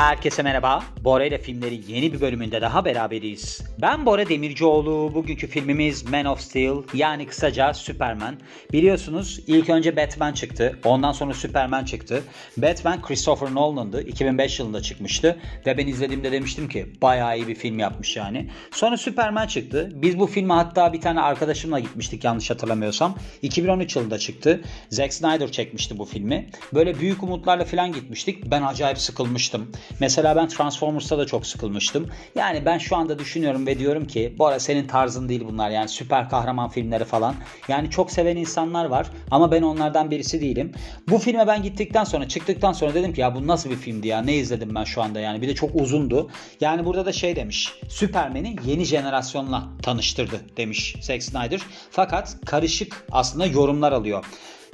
Herkese merhaba. Bora ile filmleri yeni bir bölümünde daha beraberiz. Ben Bora Demircioğlu. Bugünkü filmimiz Man of Steel yani kısaca Superman. Biliyorsunuz ilk önce Batman çıktı. Ondan sonra Superman çıktı. Batman Christopher Nolan'dı. 2005 yılında çıkmıştı. Ve ben izlediğimde demiştim ki bayağı iyi bir film yapmış yani. Sonra Superman çıktı. Biz bu filme hatta bir tane arkadaşımla gitmiştik yanlış hatırlamıyorsam. 2013 yılında çıktı. Zack Snyder çekmişti bu filmi. Böyle büyük umutlarla falan gitmiştik. Ben acayip sıkılmıştım. Mesela ben Transformers'ta da çok sıkılmıştım. Yani ben şu anda düşünüyorum ve diyorum ki bu ara senin tarzın değil bunlar yani süper kahraman filmleri falan. Yani çok seven insanlar var ama ben onlardan birisi değilim. Bu filme ben gittikten sonra çıktıktan sonra dedim ki ya bu nasıl bir filmdi ya ne izledim ben şu anda yani bir de çok uzundu. Yani burada da şey demiş Superman'i yeni jenerasyonla tanıştırdı demiş Zack Snyder. Fakat karışık aslında yorumlar alıyor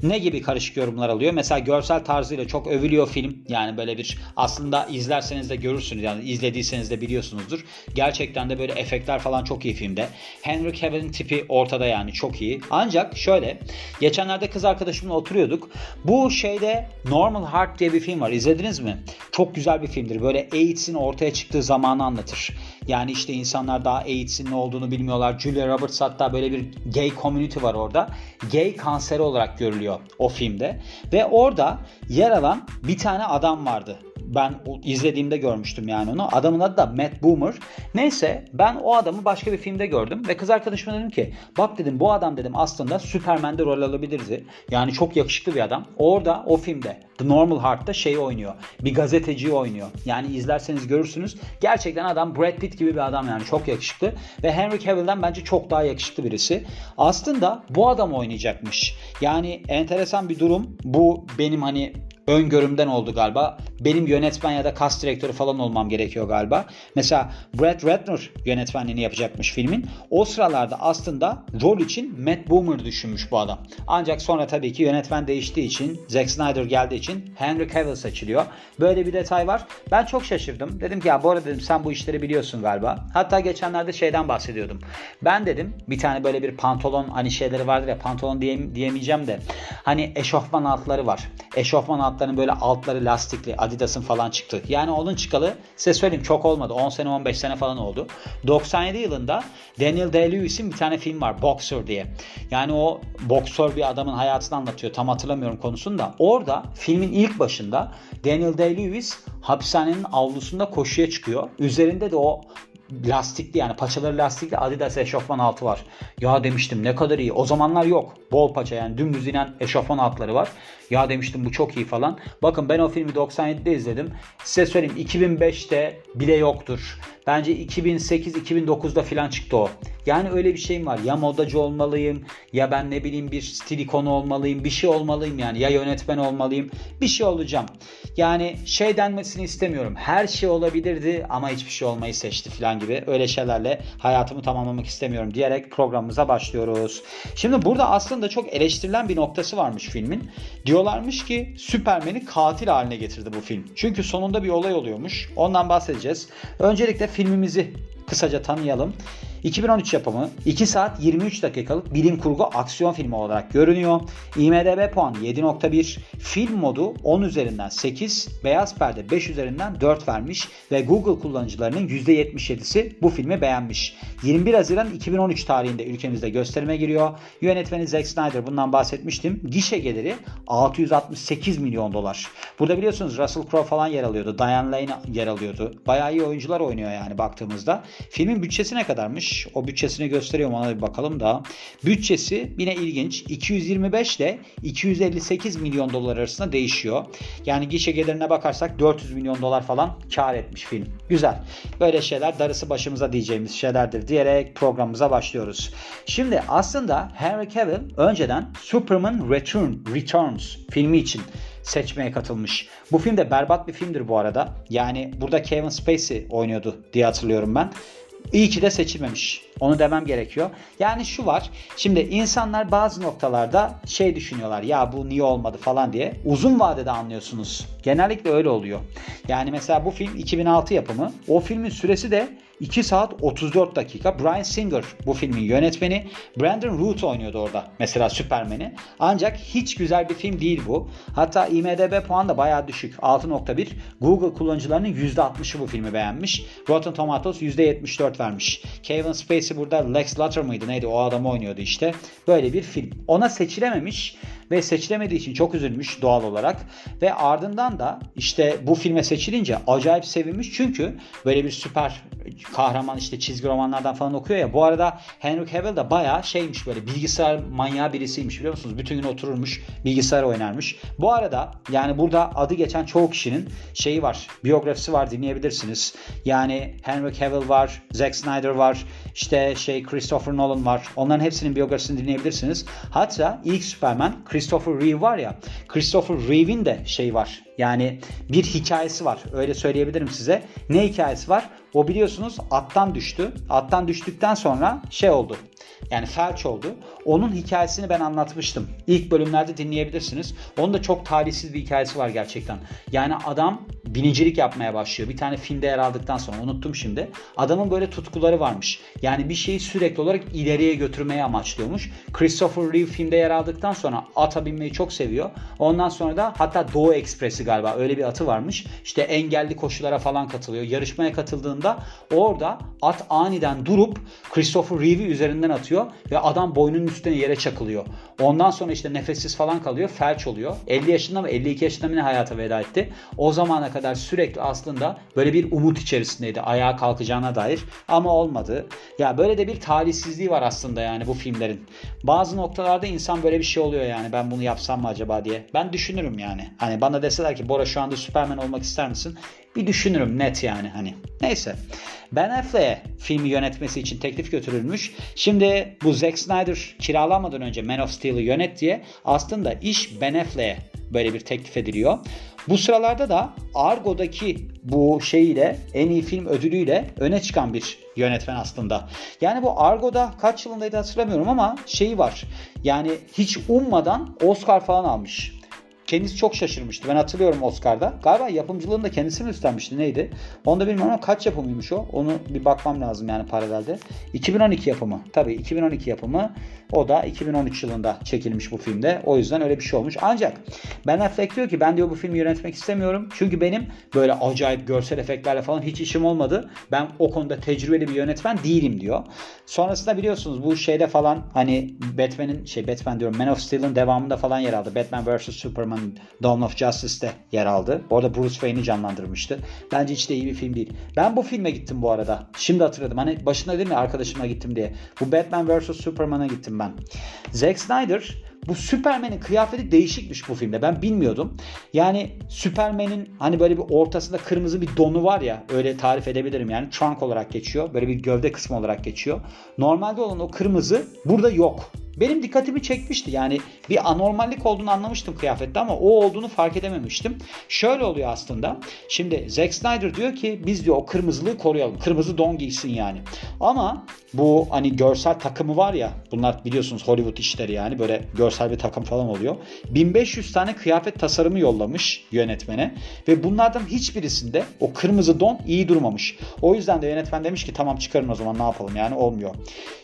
ne gibi karışık yorumlar alıyor? Mesela görsel tarzıyla çok övülüyor film. Yani böyle bir aslında izlerseniz de görürsünüz. Yani izlediyseniz de biliyorsunuzdur. Gerçekten de böyle efektler falan çok iyi filmde. Henry Cavill'in tipi ortada yani çok iyi. Ancak şöyle geçenlerde kız arkadaşımla oturuyorduk. Bu şeyde Normal Heart diye bir film var. İzlediniz mi? Çok güzel bir filmdir. Böyle AIDS'in ortaya çıktığı zamanı anlatır. Yani işte insanlar daha AIDS'in ne olduğunu bilmiyorlar. Julia Roberts hatta böyle bir gay community var orada. Gay kanseri olarak görülüyor o filmde. Ve orada yer alan bir tane adam vardı ben izlediğimde görmüştüm yani onu. Adamın adı da Matt Boomer. Neyse ben o adamı başka bir filmde gördüm ve kız arkadaşıma dedim ki bak dedim bu adam dedim aslında Superman'de rol alabilirdi. Yani çok yakışıklı bir adam. Orada o filmde The Normal Heart'ta şey oynuyor. Bir gazeteci oynuyor. Yani izlerseniz görürsünüz. Gerçekten adam Brad Pitt gibi bir adam yani çok yakışıklı. Ve Henry Cavill'den bence çok daha yakışıklı birisi. Aslında bu adam oynayacakmış. Yani enteresan bir durum. Bu benim hani öngörümden oldu galiba. Benim yönetmen ya da kas direktörü falan olmam gerekiyor galiba. Mesela Brad Ratner yönetmenliğini yapacakmış filmin. O sıralarda aslında rol için Matt Boomer düşünmüş bu adam. Ancak sonra tabii ki yönetmen değiştiği için, Zack Snyder geldiği için Henry Cavill seçiliyor. Böyle bir detay var. Ben çok şaşırdım. Dedim ki ya bu arada dedim sen bu işleri biliyorsun galiba. Hatta geçenlerde şeyden bahsediyordum. Ben dedim bir tane böyle bir pantolon hani şeyleri vardır ya pantolon diye, diyemeyeceğim de hani eşofman altları var. Eşofman alt altlarının böyle altları lastikli Adidas'ın falan çıktı. Yani onun çıkalı size söyleyeyim çok olmadı. 10 sene 15 sene falan oldu. 97 yılında Daniel Day-Lewis'in bir tane film var Boxer diye. Yani o boksör bir adamın hayatını anlatıyor. Tam hatırlamıyorum konusunu da. Orada filmin ilk başında Daniel Day-Lewis hapishanenin avlusunda koşuya çıkıyor. Üzerinde de o lastikli yani paçaları lastikli Adidas eşofman altı var. Ya demiştim ne kadar iyi. O zamanlar yok. Bol paça yani dümdüz inen eşofman altları var. Ya demiştim bu çok iyi falan. Bakın ben o filmi 97'de izledim. Size söyleyeyim 2005'te bile yoktur. Bence 2008-2009'da falan çıktı o. Yani öyle bir şeyim var. Ya modacı olmalıyım ya ben ne bileyim bir stil ikonu olmalıyım. Bir şey olmalıyım yani. Ya yönetmen olmalıyım. Bir şey olacağım. Yani şey denmesini istemiyorum. Her şey olabilirdi ama hiçbir şey olmayı seçti falan gibi. Öyle şeylerle hayatımı tamamlamak istemiyorum diyerek programımıza başlıyoruz. Şimdi burada aslında çok eleştirilen bir noktası varmış filmin. Diyorlarmış ki Süpermen'i katil haline getirdi bu film. Çünkü sonunda bir olay oluyormuş. Ondan bahsedeceğiz. Öncelikle filmimizi kısaca tanıyalım. 2013 yapımı 2 saat 23 dakikalık bilim kurgu aksiyon filmi olarak görünüyor. IMDB puan 7.1, film modu 10 üzerinden 8, beyaz perde 5 üzerinden 4 vermiş ve Google kullanıcılarının %77'si bu filmi beğenmiş. 21 Haziran 2013 tarihinde ülkemizde gösterime giriyor. Yönetmeni Zack Snyder bundan bahsetmiştim. Gişe geliri 668 milyon dolar. Burada biliyorsunuz Russell Crowe falan yer alıyordu. Diane Lane yer alıyordu. Bayağı iyi oyuncular oynuyor yani baktığımızda. Filmin bütçesi ne kadarmış? O bütçesini gösteriyorum ona bir bakalım da. Bütçesi yine ilginç. 225 ile 258 milyon dolar arasında değişiyor. Yani gişe gelirine bakarsak 400 milyon dolar falan kar etmiş film. Güzel. Böyle şeyler darısı başımıza diyeceğimiz şeylerdir diyerek programımıza başlıyoruz. Şimdi aslında Henry Cavill önceden Superman Return, Returns filmi için seçmeye katılmış. Bu film de berbat bir filmdir bu arada. Yani burada Kevin Spacey oynuyordu diye hatırlıyorum ben. İyi ki de seçilmemiş. Onu demem gerekiyor. Yani şu var. Şimdi insanlar bazı noktalarda şey düşünüyorlar. Ya bu niye olmadı falan diye. Uzun vadede anlıyorsunuz. Genellikle öyle oluyor. Yani mesela bu film 2006 yapımı. O filmin süresi de 2 saat 34 dakika. Brian Singer bu filmin yönetmeni. Brandon Root oynuyordu orada mesela Superman'i. Ancak hiç güzel bir film değil bu. Hatta IMDB puan da bayağı düşük. 6.1. Google kullanıcılarının %60'ı bu filmi beğenmiş. Rotten Tomatoes %74 vermiş. Kevin Spacey burada Lex Luthor mıydı neydi o adamı oynuyordu işte. Böyle bir film. Ona seçilememiş ve seçilemediği için çok üzülmüş doğal olarak ve ardından da işte bu filme seçilince acayip sevinmiş çünkü böyle bir süper kahraman işte çizgi romanlardan falan okuyor ya. Bu arada Henry Cavill de bayağı şeymiş böyle bilgisayar manyağı birisiymiş biliyor musunuz? Bütün gün otururmuş bilgisayar oynarmış. Bu arada yani burada adı geçen çoğu kişinin şeyi var biyografisi var dinleyebilirsiniz. Yani Henry Cavill var, Zack Snyder var, işte şey Christopher Nolan var. Onların hepsinin biyografisini dinleyebilirsiniz. Hatta ilk Superman Christopher Reeve var ya. Christopher Reeve'in de şey var. Yani bir hikayesi var. Öyle söyleyebilirim size. Ne hikayesi var? O biliyorsunuz attan düştü. Attan düştükten sonra şey oldu. Yani felç oldu. Onun hikayesini ben anlatmıştım. İlk bölümlerde dinleyebilirsiniz. Onun da çok talihsiz bir hikayesi var gerçekten. Yani adam binicilik yapmaya başlıyor. Bir tane filmde yer aldıktan sonra unuttum şimdi. Adamın böyle tutkuları varmış. Yani bir şeyi sürekli olarak ileriye götürmeye amaçlıyormuş. Christopher Reeve filmde yer aldıktan sonra ata binmeyi çok seviyor. Ondan sonra da hatta Doğu Ekspresi galiba öyle bir atı varmış. İşte engelli koşulara falan katılıyor. Yarışmaya katıldığında orada at aniden durup Christopher Reeve'i üzerinden atıyor ve adam boynunun üstüne yere çakılıyor. Ondan sonra işte nefessiz falan kalıyor. Felç oluyor. 50 yaşında mı 52 yaşında mı ne hayata veda etti. O zamana kadar sürekli aslında böyle bir umut içerisindeydi. Ayağa kalkacağına dair ama olmadı. Ya böyle de bir talihsizliği var aslında yani bu filmlerin. Bazı noktalarda insan böyle bir şey oluyor yani ben bunu yapsam mı acaba diye. Ben düşünürüm yani. Hani bana deseler ki Bora şu anda Superman olmak ister misin? Bir düşünürüm net yani hani. Neyse. Ben Affleck'e filmi yönetmesi için teklif götürülmüş. Şimdi bu Zack Snyder kiralanmadan önce Man of Steel'i yönet diye aslında iş Ben Affleck'e böyle bir teklif ediliyor. Bu sıralarda da Argo'daki bu şeyiyle en iyi film ödülüyle öne çıkan bir yönetmen aslında. Yani bu Argo'da kaç yılındaydı hatırlamıyorum ama şeyi var. Yani hiç ummadan Oscar falan almış. Kendisi çok şaşırmıştı. Ben hatırlıyorum Oscar'da. Galiba yapımcılığını da kendisi mi üstlenmişti neydi? Onu da bilmiyorum ama kaç yapımıymış o? Onu bir bakmam lazım yani paralelde. 2012 yapımı. Tabii 2012 yapımı. O da 2013 yılında çekilmiş bu filmde. O yüzden öyle bir şey olmuş. Ancak Ben Affleck diyor ki ben diyor bu filmi yönetmek istemiyorum. Çünkü benim böyle acayip görsel efektlerle falan hiç işim olmadı. Ben o konuda tecrübeli bir yönetmen değilim diyor. Sonrasında biliyorsunuz bu şeyde falan hani Batman'in şey Batman diyorum Man of Steel'in devamında falan yer aldı. Batman vs. Superman Dawn of Justice'te yer aldı. Orada Bruce Wayne'i canlandırmıştı. Bence hiç de iyi bir film değil. Ben bu filme gittim bu arada. Şimdi hatırladım. Hani başında dedim ya arkadaşıma gittim diye. Bu Batman vs. Superman'a gittim ben. Zack Snyder bu Superman'in kıyafeti değişikmiş bu filmde. Ben bilmiyordum. Yani Superman'in hani böyle bir ortasında kırmızı bir donu var ya öyle tarif edebilirim yani. Trunk olarak geçiyor. Böyle bir gövde kısmı olarak geçiyor. Normalde olan o kırmızı burada yok benim dikkatimi çekmişti. Yani bir anormallik olduğunu anlamıştım kıyafette ama o olduğunu fark edememiştim. Şöyle oluyor aslında. Şimdi Zack Snyder diyor ki biz diyor o kırmızılığı koruyalım. Kırmızı don giysin yani. Ama bu hani görsel takımı var ya bunlar biliyorsunuz Hollywood işleri yani böyle görsel bir takım falan oluyor. 1500 tane kıyafet tasarımı yollamış yönetmene ve bunlardan hiçbirisinde o kırmızı don iyi durmamış. O yüzden de yönetmen demiş ki tamam çıkarın o zaman ne yapalım yani olmuyor.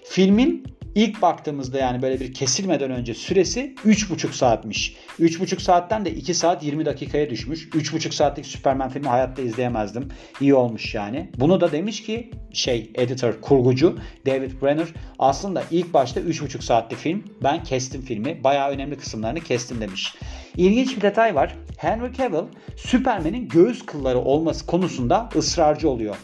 Filmin İlk baktığımızda yani böyle bir kesilmeden önce süresi 3,5 saatmiş. 3,5 saatten de 2 saat 20 dakikaya düşmüş. 3,5 saatlik Superman filmi hayatta izleyemezdim. İyi olmuş yani. Bunu da demiş ki şey editor, kurgucu David Brenner aslında ilk başta 3,5 saatli film. Ben kestim filmi. Bayağı önemli kısımlarını kestim demiş. İlginç bir detay var. Henry Cavill Superman'in göğüs kılları olması konusunda ısrarcı oluyor.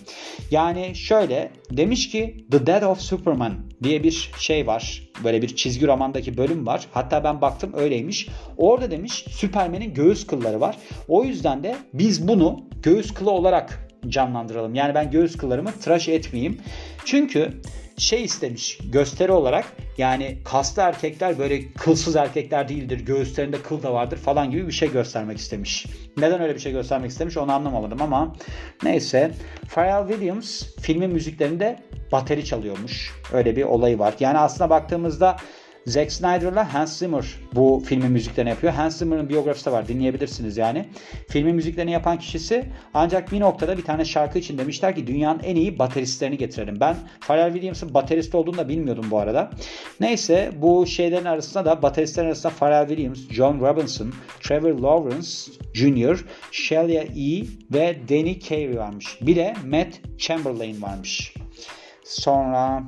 Yani şöyle demiş ki The Death of Superman diye bir şey var. Böyle bir çizgi romandaki bölüm var. Hatta ben baktım öyleymiş. Orada demiş Superman'in göğüs kılları var. O yüzden de biz bunu göğüs kılı olarak canlandıralım. Yani ben göğüs kıllarımı tıraş etmeyeyim. Çünkü şey istemiş gösteri olarak yani kaslı erkekler böyle kılsız erkekler değildir. Göğüslerinde kıl da vardır falan gibi bir şey göstermek istemiş. Neden öyle bir şey göstermek istemiş onu anlamadım ama neyse. Pharrell Williams filmin müziklerinde bateri çalıyormuş. Öyle bir olayı var. Yani aslına baktığımızda Zack Snyder'la Hans Zimmer bu filmin müziklerini yapıyor. Hans Zimmer'ın biyografisi de var dinleyebilirsiniz yani. Filmin müziklerini yapan kişisi ancak bir noktada bir tane şarkı için demişler ki dünyanın en iyi bateristlerini getirelim. Ben Pharrell Williams'ın baterist olduğunu da bilmiyordum bu arada. Neyse bu şeylerin arasında da bateristlerin arasında Pharrell Williams, John Robinson, Trevor Lawrence Jr., Shelia E. ve Danny Carey varmış. Bir de Matt Chamberlain varmış. Sonra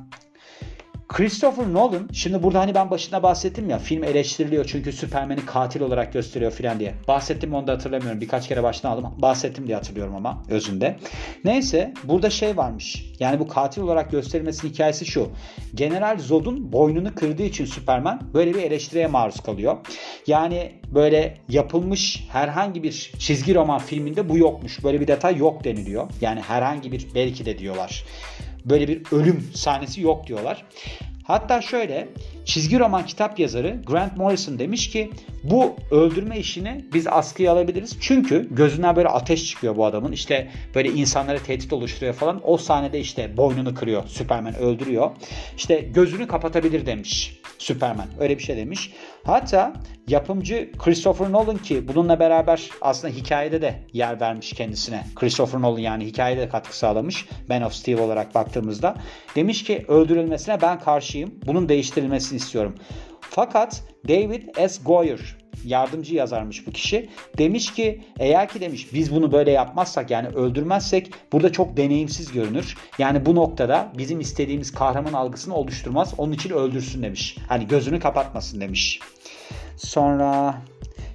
Christopher Nolan şimdi burada hani ben başında bahsettim ya film eleştiriliyor çünkü Superman'i katil olarak gösteriyor filan diye. Bahsettim onu da hatırlamıyorum. Birkaç kere baştan aldım. Bahsettim diye hatırlıyorum ama özünde. Neyse burada şey varmış. Yani bu katil olarak gösterilmesinin hikayesi şu. General Zod'un boynunu kırdığı için Superman böyle bir eleştiriye maruz kalıyor. Yani böyle yapılmış herhangi bir çizgi roman filminde bu yokmuş. Böyle bir detay yok deniliyor. Yani herhangi bir belki de diyorlar böyle bir ölüm sahnesi yok diyorlar. Hatta şöyle çizgi roman kitap yazarı Grant Morrison demiş ki bu öldürme işini biz askıya alabiliriz. Çünkü gözünden böyle ateş çıkıyor bu adamın. İşte böyle insanlara tehdit oluşturuyor falan. O sahnede işte boynunu kırıyor. Superman öldürüyor. İşte gözünü kapatabilir demiş Superman. Öyle bir şey demiş. Hatta yapımcı Christopher Nolan ki bununla beraber aslında hikayede de yer vermiş kendisine. Christopher Nolan yani hikayede de katkı sağlamış. Man of Steel olarak baktığımızda. Demiş ki öldürülmesine ben karşıyım. Bunun değiştirilmesini istiyorum. Fakat David S. Goyer yardımcı yazarmış bu kişi. Demiş ki eğer ki demiş biz bunu böyle yapmazsak yani öldürmezsek burada çok deneyimsiz görünür. Yani bu noktada bizim istediğimiz kahraman algısını oluşturmaz. Onun için öldürsün demiş. Hani gözünü kapatmasın demiş. Sonra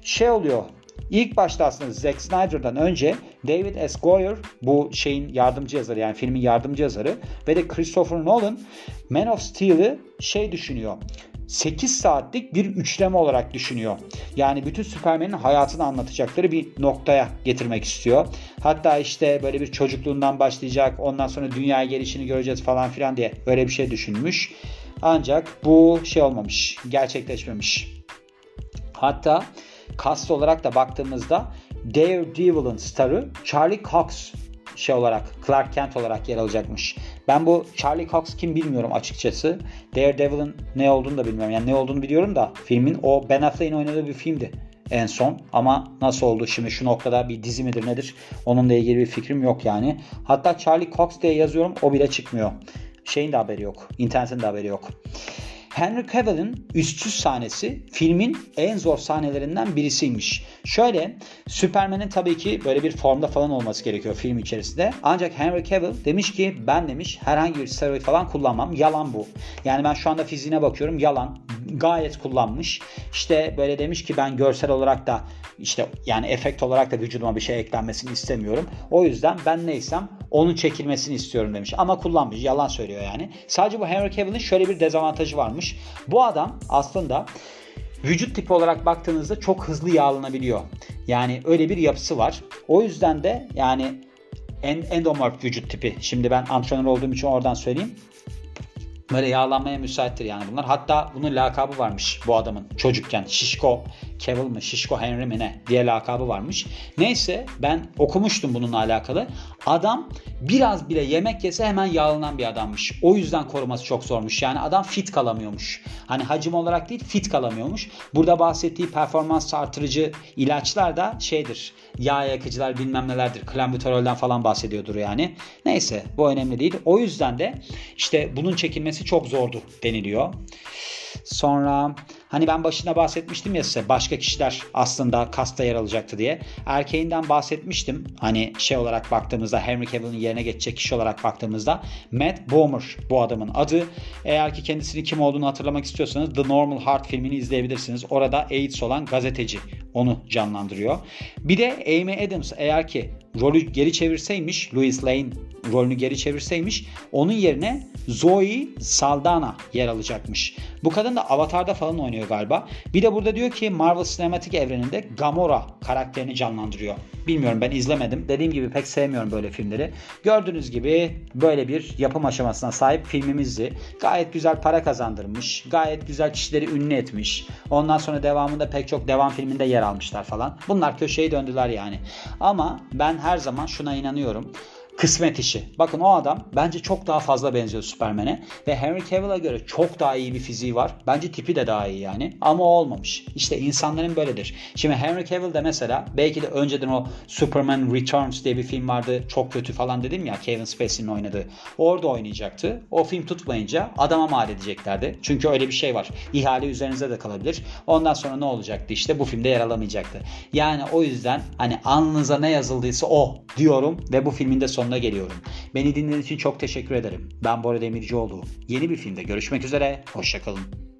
şey oluyor. İlk başta aslında Zack Snyder'dan önce David S. Goyer bu şeyin yardımcı yazarı yani filmin yardımcı yazarı ve de Christopher Nolan Man of Steel'i şey düşünüyor. 8 saatlik bir üçleme olarak düşünüyor. Yani bütün Superman'in hayatını anlatacakları bir noktaya getirmek istiyor. Hatta işte böyle bir çocukluğundan başlayacak ondan sonra dünyaya gelişini göreceğiz falan filan diye öyle bir şey düşünmüş. Ancak bu şey olmamış, gerçekleşmemiş. Hatta kast olarak da baktığımızda Daredevil'ın starı Charlie Cox şey olarak Clark Kent olarak yer alacakmış. Ben bu Charlie Cox kim bilmiyorum açıkçası. Daredevil'ın ne olduğunu da bilmiyorum. Yani ne olduğunu biliyorum da filmin o Ben Affleck'in oynadığı bir filmdi en son. Ama nasıl oldu şimdi şu noktada bir dizi midir nedir onunla ilgili bir fikrim yok yani. Hatta Charlie Cox diye yazıyorum o bile çıkmıyor. Şeyin de haberi yok. İnternetin de haberi yok. Henry Cavill'in üstsüz sahnesi filmin en zor sahnelerinden birisiymiş. Şöyle Superman'in tabii ki böyle bir formda falan olması gerekiyor film içerisinde. Ancak Henry Cavill demiş ki ben demiş herhangi bir steroid falan kullanmam. Yalan bu. Yani ben şu anda fiziğine bakıyorum yalan. Gayet kullanmış. İşte böyle demiş ki ben görsel olarak da işte yani efekt olarak da vücuduma bir şey eklenmesini istemiyorum. O yüzden ben neysem onun çekilmesini istiyorum demiş. Ama kullanmış. Yalan söylüyor yani. Sadece bu Henry Cavill'in şöyle bir dezavantajı varmış. Bu adam aslında vücut tipi olarak baktığınızda çok hızlı yağlanabiliyor. Yani öyle bir yapısı var. O yüzden de yani endomorf vücut tipi. Şimdi ben antrenör olduğum için oradan söyleyeyim böyle yağlanmaya müsaittir yani bunlar. Hatta bunun lakabı varmış bu adamın çocukken. Şişko Cavill mı Şişko Henry mi ne diye lakabı varmış. Neyse ben okumuştum bununla alakalı. Adam biraz bile yemek yese hemen yağlanan bir adammış. O yüzden koruması çok zormuş. Yani adam fit kalamıyormuş. Hani hacim olarak değil fit kalamıyormuş. Burada bahsettiği performans artırıcı ilaçlar da şeydir. Yağ yakıcılar bilmem nelerdir. Klambuterolden falan bahsediyordur yani. Neyse bu önemli değil. O yüzden de işte bunun çekilmesi çok zordu deniliyor. Sonra hani ben başına bahsetmiştim ya size başka kişiler aslında kasta yer alacaktı diye. Erkeğinden bahsetmiştim. Hani şey olarak baktığımızda Henry Cavill'in yerine geçecek kişi olarak baktığımızda Matt Bomer bu adamın adı. Eğer ki kendisini kim olduğunu hatırlamak istiyorsanız The Normal Heart filmini izleyebilirsiniz. Orada AIDS olan gazeteci onu canlandırıyor. Bir de Amy Adams eğer ki rolü geri çevirseymiş, Louis Lane rolünü geri çevirseymiş, onun yerine Zoe Saldana yer alacakmış. Bu kadın da Avatar'da falan oynuyor galiba. Bir de burada diyor ki Marvel sinematik evreninde Gamora karakterini canlandırıyor. Bilmiyorum ben izlemedim. Dediğim gibi pek sevmiyorum böyle filmleri. Gördüğünüz gibi böyle bir yapım aşamasına sahip filmimizdi. Gayet güzel para kazandırmış. Gayet güzel kişileri ünlü etmiş. Ondan sonra devamında pek çok devam filminde yer almışlar falan. Bunlar köşeyi döndüler yani. Ama ben her zaman şuna inanıyorum. Kısmet işi. Bakın o adam bence çok daha fazla benziyor Superman'e ve Henry Cavill'a göre çok daha iyi bir fiziği var. Bence tipi de daha iyi yani ama o olmamış. İşte insanların böyledir. Şimdi Henry Cavill de mesela belki de önceden o Superman Returns diye bir film vardı. Çok kötü falan dedim ya Kevin Spacey'nin oynadığı. Orada oynayacaktı. O film tutmayınca adama mal edeceklerdi. Çünkü öyle bir şey var. İhale üzerinize de kalabilir. Ondan sonra ne olacaktı işte bu filmde yer alamayacaktı. Yani o yüzden hani alnınıza ne yazıldıysa o diyorum ve bu filmin de sonuna geliyorum. Beni dinlediğiniz için çok teşekkür ederim. Ben Bora Demircioğlu. Yeni bir filmde görüşmek üzere. Hoşçakalın.